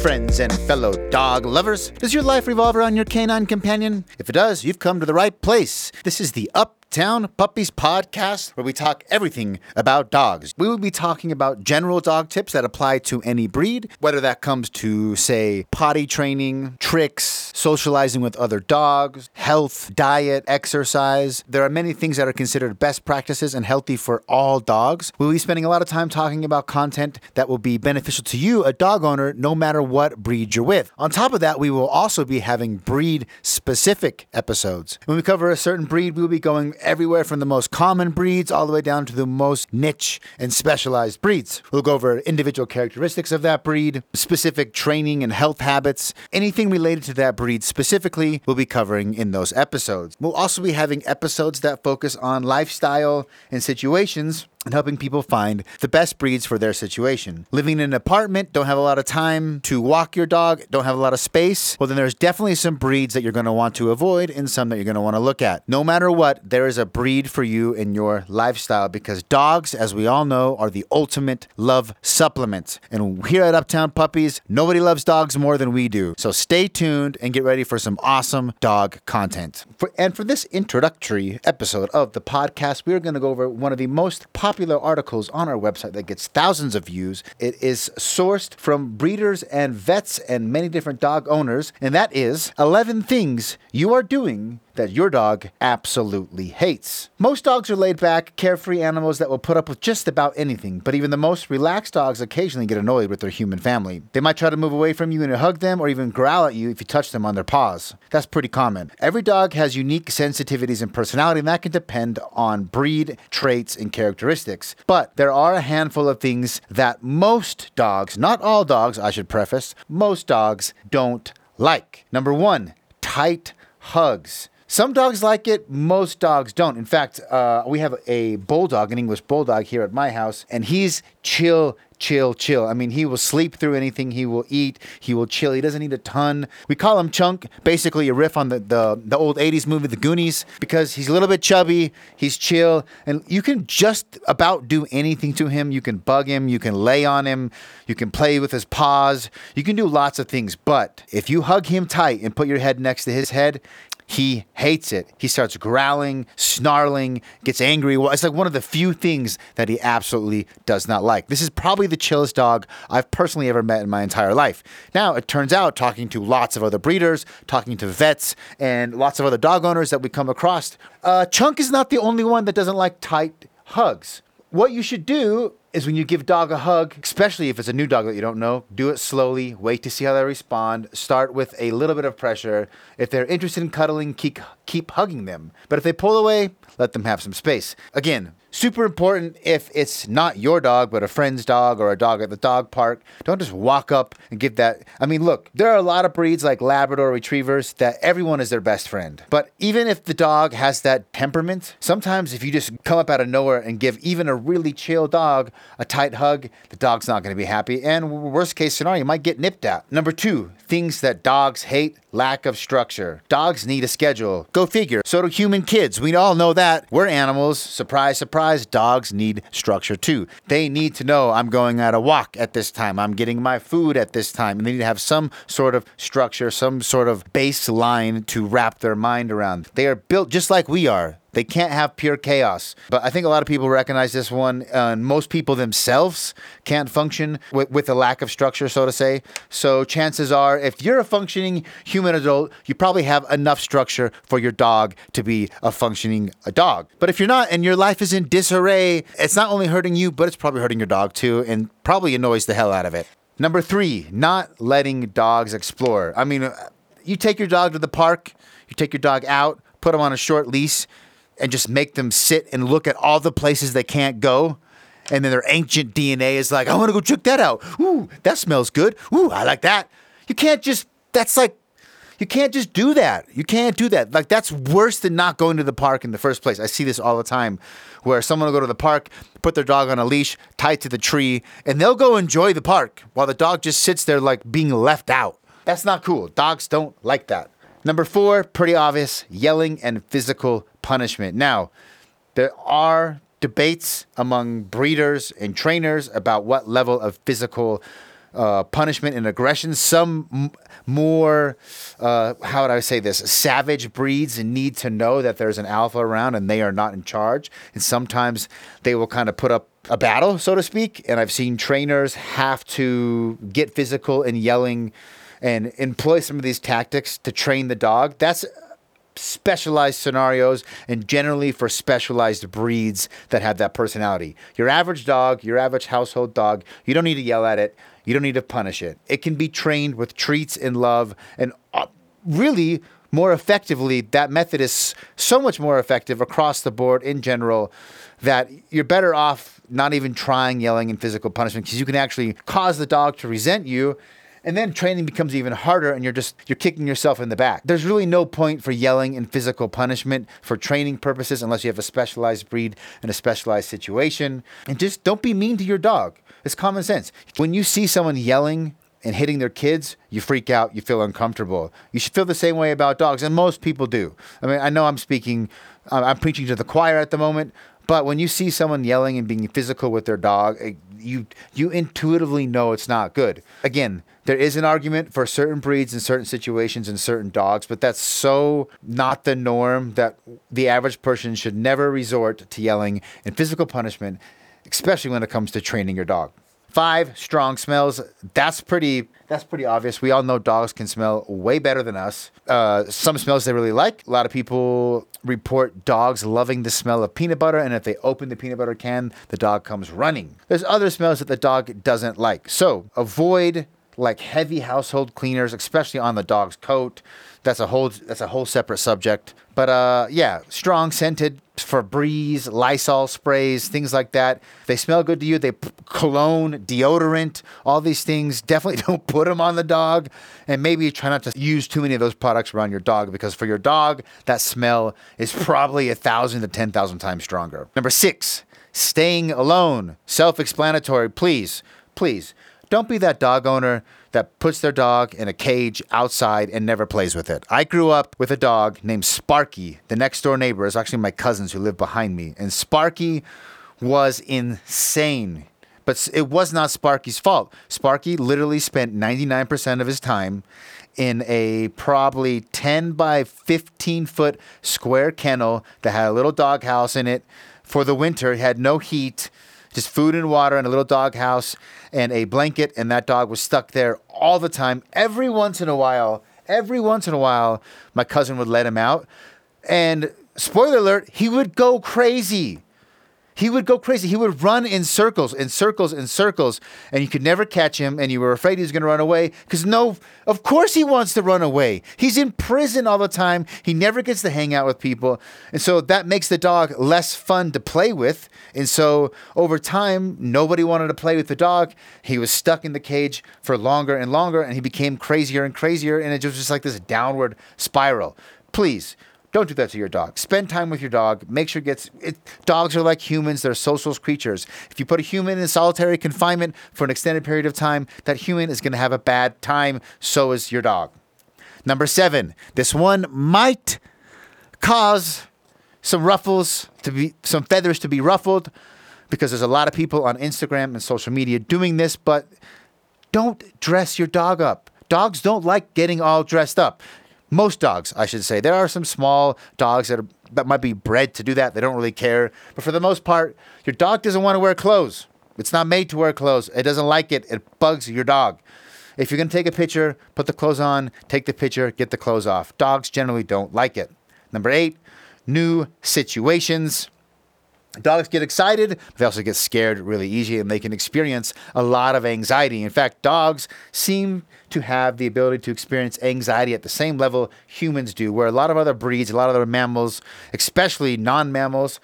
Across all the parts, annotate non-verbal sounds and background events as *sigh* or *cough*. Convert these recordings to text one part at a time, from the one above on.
friends and fellow dog lovers. Does your life revolve around your canine companion? If it does, you've come to the right place. This is the Up Town Puppies podcast, where we talk everything about dogs. We will be talking about general dog tips that apply to any breed, whether that comes to, say, potty training, tricks, socializing with other dogs, health, diet, exercise. There are many things that are considered best practices and healthy for all dogs. We'll be spending a lot of time talking about content that will be beneficial to you, a dog owner, no matter what breed you're with. On top of that, we will also be having breed specific episodes. When we cover a certain breed, we will be going everywhere from the most common breeds all the way down to the most niche and specialized breeds. We'll go over individual characteristics of that breed, specific training and health habits, anything related to that breed specifically, we'll be covering in those episodes. We'll also be having episodes that focus on lifestyle and situations and helping people find the best breeds for their situation. Living in an apartment, don't have a lot of time to walk your dog, don't have a lot of space, well, then there's definitely some breeds that you're going to want to avoid and some that you're going to want to look at. No matter what, there is a breed for you in your lifestyle because dogs, as we all know, are the ultimate love supplement. And here at Uptown Puppies, nobody loves dogs more than we do. So stay tuned and get ready for some awesome dog content. For, and for this introductory episode of the podcast, we are going to go over one of the most popular popular articles on our website that gets thousands of views. It is sourced from breeders and vets and many different dog owners, and that is 11 things you are doing that your dog absolutely hates. Most dogs are laid back, carefree animals that will put up with just about anything, but even the most relaxed dogs occasionally get annoyed with their human family. They might try to move away from you and hug them or even growl at you if you touch them on their paws. That's pretty common. Every dog has unique sensitivities and personality, and that can depend on breed, traits, and characteristics. But there are a handful of things that most dogs, not all dogs, I should preface, most dogs don't like. Number one, tight hugs. Some dogs like it, most dogs don't. In fact, uh, we have a bulldog, an English bulldog here at my house, and he's chill, chill, chill. I mean, he will sleep through anything, he will eat, he will chill. He doesn't eat a ton. We call him Chunk, basically a riff on the, the, the old 80s movie, The Goonies, because he's a little bit chubby, he's chill, and you can just about do anything to him. You can bug him, you can lay on him, you can play with his paws, you can do lots of things. But if you hug him tight and put your head next to his head, he hates it. He starts growling, snarling, gets angry. Well, it's like one of the few things that he absolutely does not like. This is probably the chillest dog I've personally ever met in my entire life. Now, it turns out, talking to lots of other breeders, talking to vets, and lots of other dog owners that we come across, uh, Chunk is not the only one that doesn't like tight hugs. What you should do is when you give dog a hug, especially if it's a new dog that you don't know, do it slowly, wait to see how they respond, start with a little bit of pressure. If they're interested in cuddling, keep keep hugging them. But if they pull away, let them have some space. Again, super important if it's not your dog, but a friend's dog or a dog at the dog park. Don't just walk up and give that. I mean, look, there are a lot of breeds like Labrador retrievers that everyone is their best friend. But even if the dog has that temperament, sometimes if you just come up out of nowhere and give even a really chill dog a tight hug, the dog's not going to be happy. And worst case scenario, you might get nipped at. Number two, things that dogs hate lack of structure. Dogs need a schedule. Go figure. So do human kids. We all know that. We're animals. Surprise, surprise. Dogs need structure too. They need to know I'm going at a walk at this time. I'm getting my food at this time. And they need to have some sort of structure, some sort of baseline to wrap their mind around. They are built just like we are. They can't have pure chaos. But I think a lot of people recognize this one, uh, and most people themselves can't function with, with a lack of structure, so to say. So chances are, if you're a functioning human adult, you probably have enough structure for your dog to be a functioning a dog. But if you're not, and your life is in disarray, it's not only hurting you, but it's probably hurting your dog too, and probably annoys the hell out of it. Number three, not letting dogs explore. I mean, you take your dog to the park, you take your dog out, put him on a short leash and just make them sit and look at all the places they can't go. And then their ancient DNA is like, I want to go check that out. Ooh, that smells good. Ooh, I like that. You can't just, that's like, you can't just do that. You can't do that. Like, that's worse than not going to the park in the first place. I see this all the time where someone will go to the park, put their dog on a leash, tied to the tree, and they'll go enjoy the park while the dog just sits there like being left out. That's not cool. Dogs don't like that. Number four, pretty obvious yelling and physical punishment. Now, there are debates among breeders and trainers about what level of physical uh, punishment and aggression. Some m- more, uh, how would I say this, savage breeds need to know that there's an alpha around and they are not in charge. And sometimes they will kind of put up a battle, so to speak. And I've seen trainers have to get physical and yelling and employ some of these tactics to train the dog. That's specialized scenarios and generally for specialized breeds that have that personality. Your average dog, your average household dog, you don't need to yell at it. You don't need to punish it. It can be trained with treats and love and uh, really more effectively. That method is so much more effective across the board in general that you're better off not even trying yelling and physical punishment because you can actually cause the dog to resent you and then training becomes even harder and you're just you're kicking yourself in the back there's really no point for yelling and physical punishment for training purposes unless you have a specialized breed and a specialized situation and just don't be mean to your dog it's common sense when you see someone yelling and hitting their kids, you freak out, you feel uncomfortable. You should feel the same way about dogs, and most people do. I mean, I know I'm speaking, I'm preaching to the choir at the moment, but when you see someone yelling and being physical with their dog, eh, you you intuitively know it's not good. Again, there is an argument for certain breeds in certain situations and certain dogs, but that's so not the norm that the average person should never resort to yelling and physical punishment, especially when it comes to training your dog. Five strong smells. That's pretty. That's pretty obvious. We all know dogs can smell way better than us. Uh, some smells they really like. A lot of people report dogs loving the smell of peanut butter, and if they open the peanut butter can, the dog comes running. There's other smells that the dog doesn't like. So avoid like heavy household cleaners, especially on the dog's coat. That's a whole that's a whole separate subject. But uh, yeah, strong scented Febreze, Lysol sprays, things like that. They smell good to you. They cologne, deodorant, all these things. *laughs* Definitely don't put them on the dog, and maybe try not to use too many of those products around your dog because for your dog, that smell is probably a thousand to ten thousand times stronger. Number six, staying alone. Self-explanatory. Please, please don't be that dog owner that puts their dog in a cage outside and never plays with it. I grew up with a dog named Sparky. The next door neighbor is actually my cousins who live behind me. And Sparky was insane. But it was not Sparky's fault. Sparky literally spent 99% of his time in a probably 10 by 15 foot square kennel that had a little doghouse in it. For the winter, it had no heat just food and water and a little dog house and a blanket, and that dog was stuck there all the time. Every once in a while, every once in a while, my cousin would let him out. And spoiler alert, he would go crazy he would go crazy. He would run in circles, in circles, in circles, and you could never catch him. And you were afraid he was going to run away because no, of course he wants to run away. He's in prison all the time. He never gets to hang out with people, and so that makes the dog less fun to play with. And so over time, nobody wanted to play with the dog. He was stuck in the cage for longer and longer, and he became crazier and crazier, and it was just like this downward spiral. Please don't do that to your dog. Spend time with your dog. Make sure it gets. It, dogs are like humans; they're social creatures. If you put a human in solitary confinement for an extended period of time, that human is going to have a bad time. So is your dog. Number seven. This one might cause some ruffles to be some feathers to be ruffled because there's a lot of people on Instagram and social media doing this, but don't dress your dog up. Dogs don't like getting all dressed up most dogs, I should say. There are some small dogs that are, that might be bred to do that. They don't really care. But for the most part, your dog doesn't want to wear clothes. It's not made to wear clothes. It doesn't like it. It bugs your dog. If you're going to take a picture, put the clothes on, take the picture, get the clothes off. Dogs generally don't like it. Number 8, new situations. Dogs get excited, but they also get scared really easy and they can experience a lot of anxiety. In fact, dogs seem to have the ability to experience anxiety at the same level humans do, where a lot of other breeds, a lot of other mammals, especially non mammals,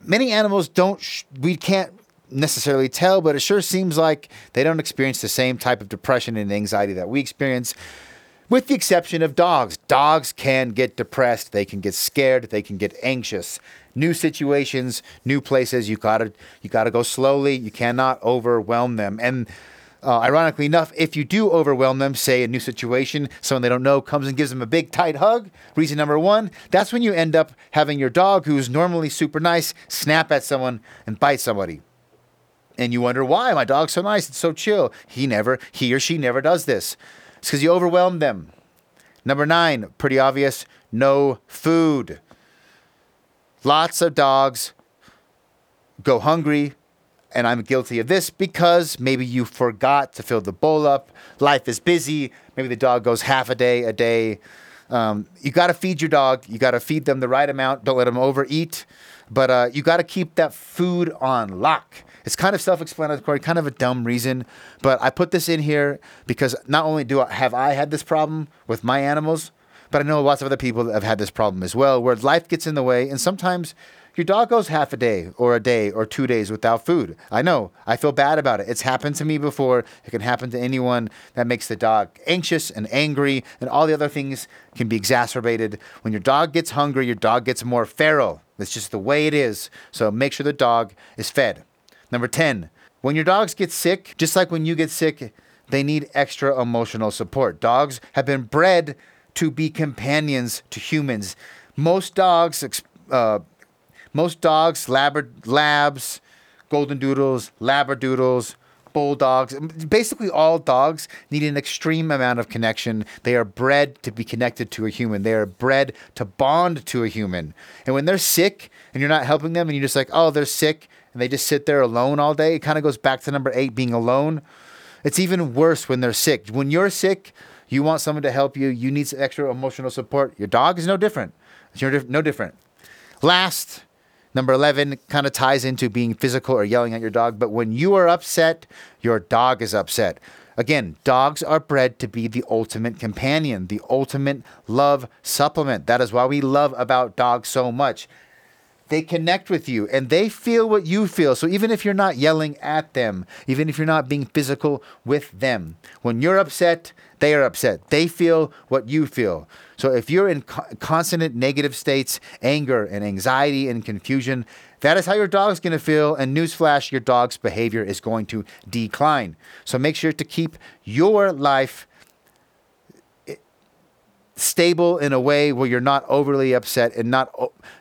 many animals don't, sh- we can't necessarily tell, but it sure seems like they don't experience the same type of depression and anxiety that we experience with the exception of dogs. Dogs can get depressed, they can get scared, they can get anxious new situations, new places. You gotta you gotta go slowly. You cannot overwhelm them. And uh, ironically enough, if you do overwhelm them, say a new situation, someone they don't know comes and gives them a big tight hug. Reason number one, that's when you end up having your dog, who's normally super nice, snap at someone and bite somebody. And you wonder why my dog's so nice, it's so chill. He never, he or she never does this. It's because you overwhelm them. Number nine, pretty obvious, no food. Lots of dogs go hungry, and I'm guilty of this because maybe you forgot to fill the bowl up. Life is busy. Maybe the dog goes half a day, a day. Um, you got to feed your dog. You got to feed them the right amount. Don't let them overeat. But uh, you got to keep that food on lock. It's kind of self-explanatory, kind of a dumb reason, but I put this in here because not only do I have I had this problem with my animals, but I know lots of other people that have had this problem as well, where life gets in the way, and sometimes your dog goes half a day or a day or two days without food. I know. I feel bad about it. It's happened to me before. It can happen to anyone that makes the dog anxious and angry, and all the other things can be exacerbated. When your dog gets hungry, your dog gets more feral. It's just the way it is. So make sure the dog is fed. Number 10, when your dogs get sick, just like when you get sick, they need extra emotional support. Dogs have been bred to be companions to humans. Most dogs, uh, most dogs, labra- labs, golden doodles, labradoodles, bulldogs, basically all dogs need an extreme amount of connection. They are bred to be connected to a human. They are bred to bond to a human. And when they're sick and you're not helping them and you're just like, oh, they're sick and they just sit there alone all day, it kind of goes back to number eight, being alone. It's even worse when they're sick. When you're sick, you want someone to help you. You need some extra emotional support. Your dog is no different. It's no different. Last, Number 11 kind of ties into being physical or yelling at your dog, but when you are upset, your dog is upset. Again, dogs are bred to be the ultimate companion, the ultimate love supplement. That is why we love about dogs so much. They connect with you and they feel what you feel. So even if you're not yelling at them, even if you're not being physical with them, when you're upset, they are upset. They feel what you feel. So if you're in co- constant negative states, anger and anxiety and confusion, that is how your dog's going to feel. And newsflash, your dog's behavior is going to decline. So make sure to keep your life stable in a way where you're not overly upset and not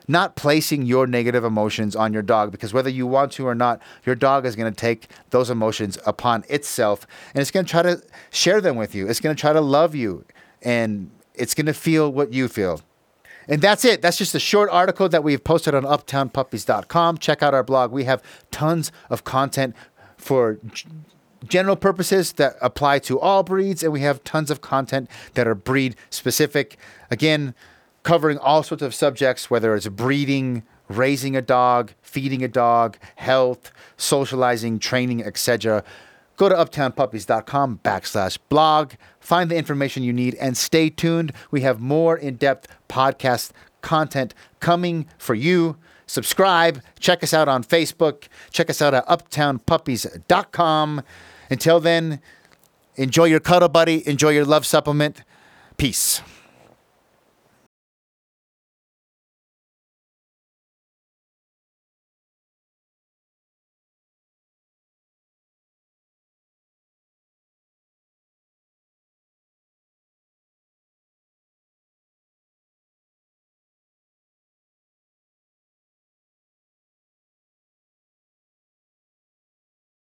not placing your negative emotions on your dog because whether you want to or not your dog is going to take those emotions upon itself and it's going to try to share them with you it's going to try to love you and it's going to feel what you feel and that's it. That's just a short article that we've posted on uptownpuppies.com. Check out our blog. We have tons of content for general purposes that apply to all breeds, and we have tons of content that are breed specific. Again, covering all sorts of subjects, whether it's breeding, raising a dog, feeding a dog, health, socializing, training, etc. Go to uptownpuppies.com backslash blog, find the information you need, and stay tuned. We have more in depth podcast content coming for you. Subscribe, check us out on Facebook, check us out at uptownpuppies.com. Until then, enjoy your cuddle buddy, enjoy your love supplement. Peace.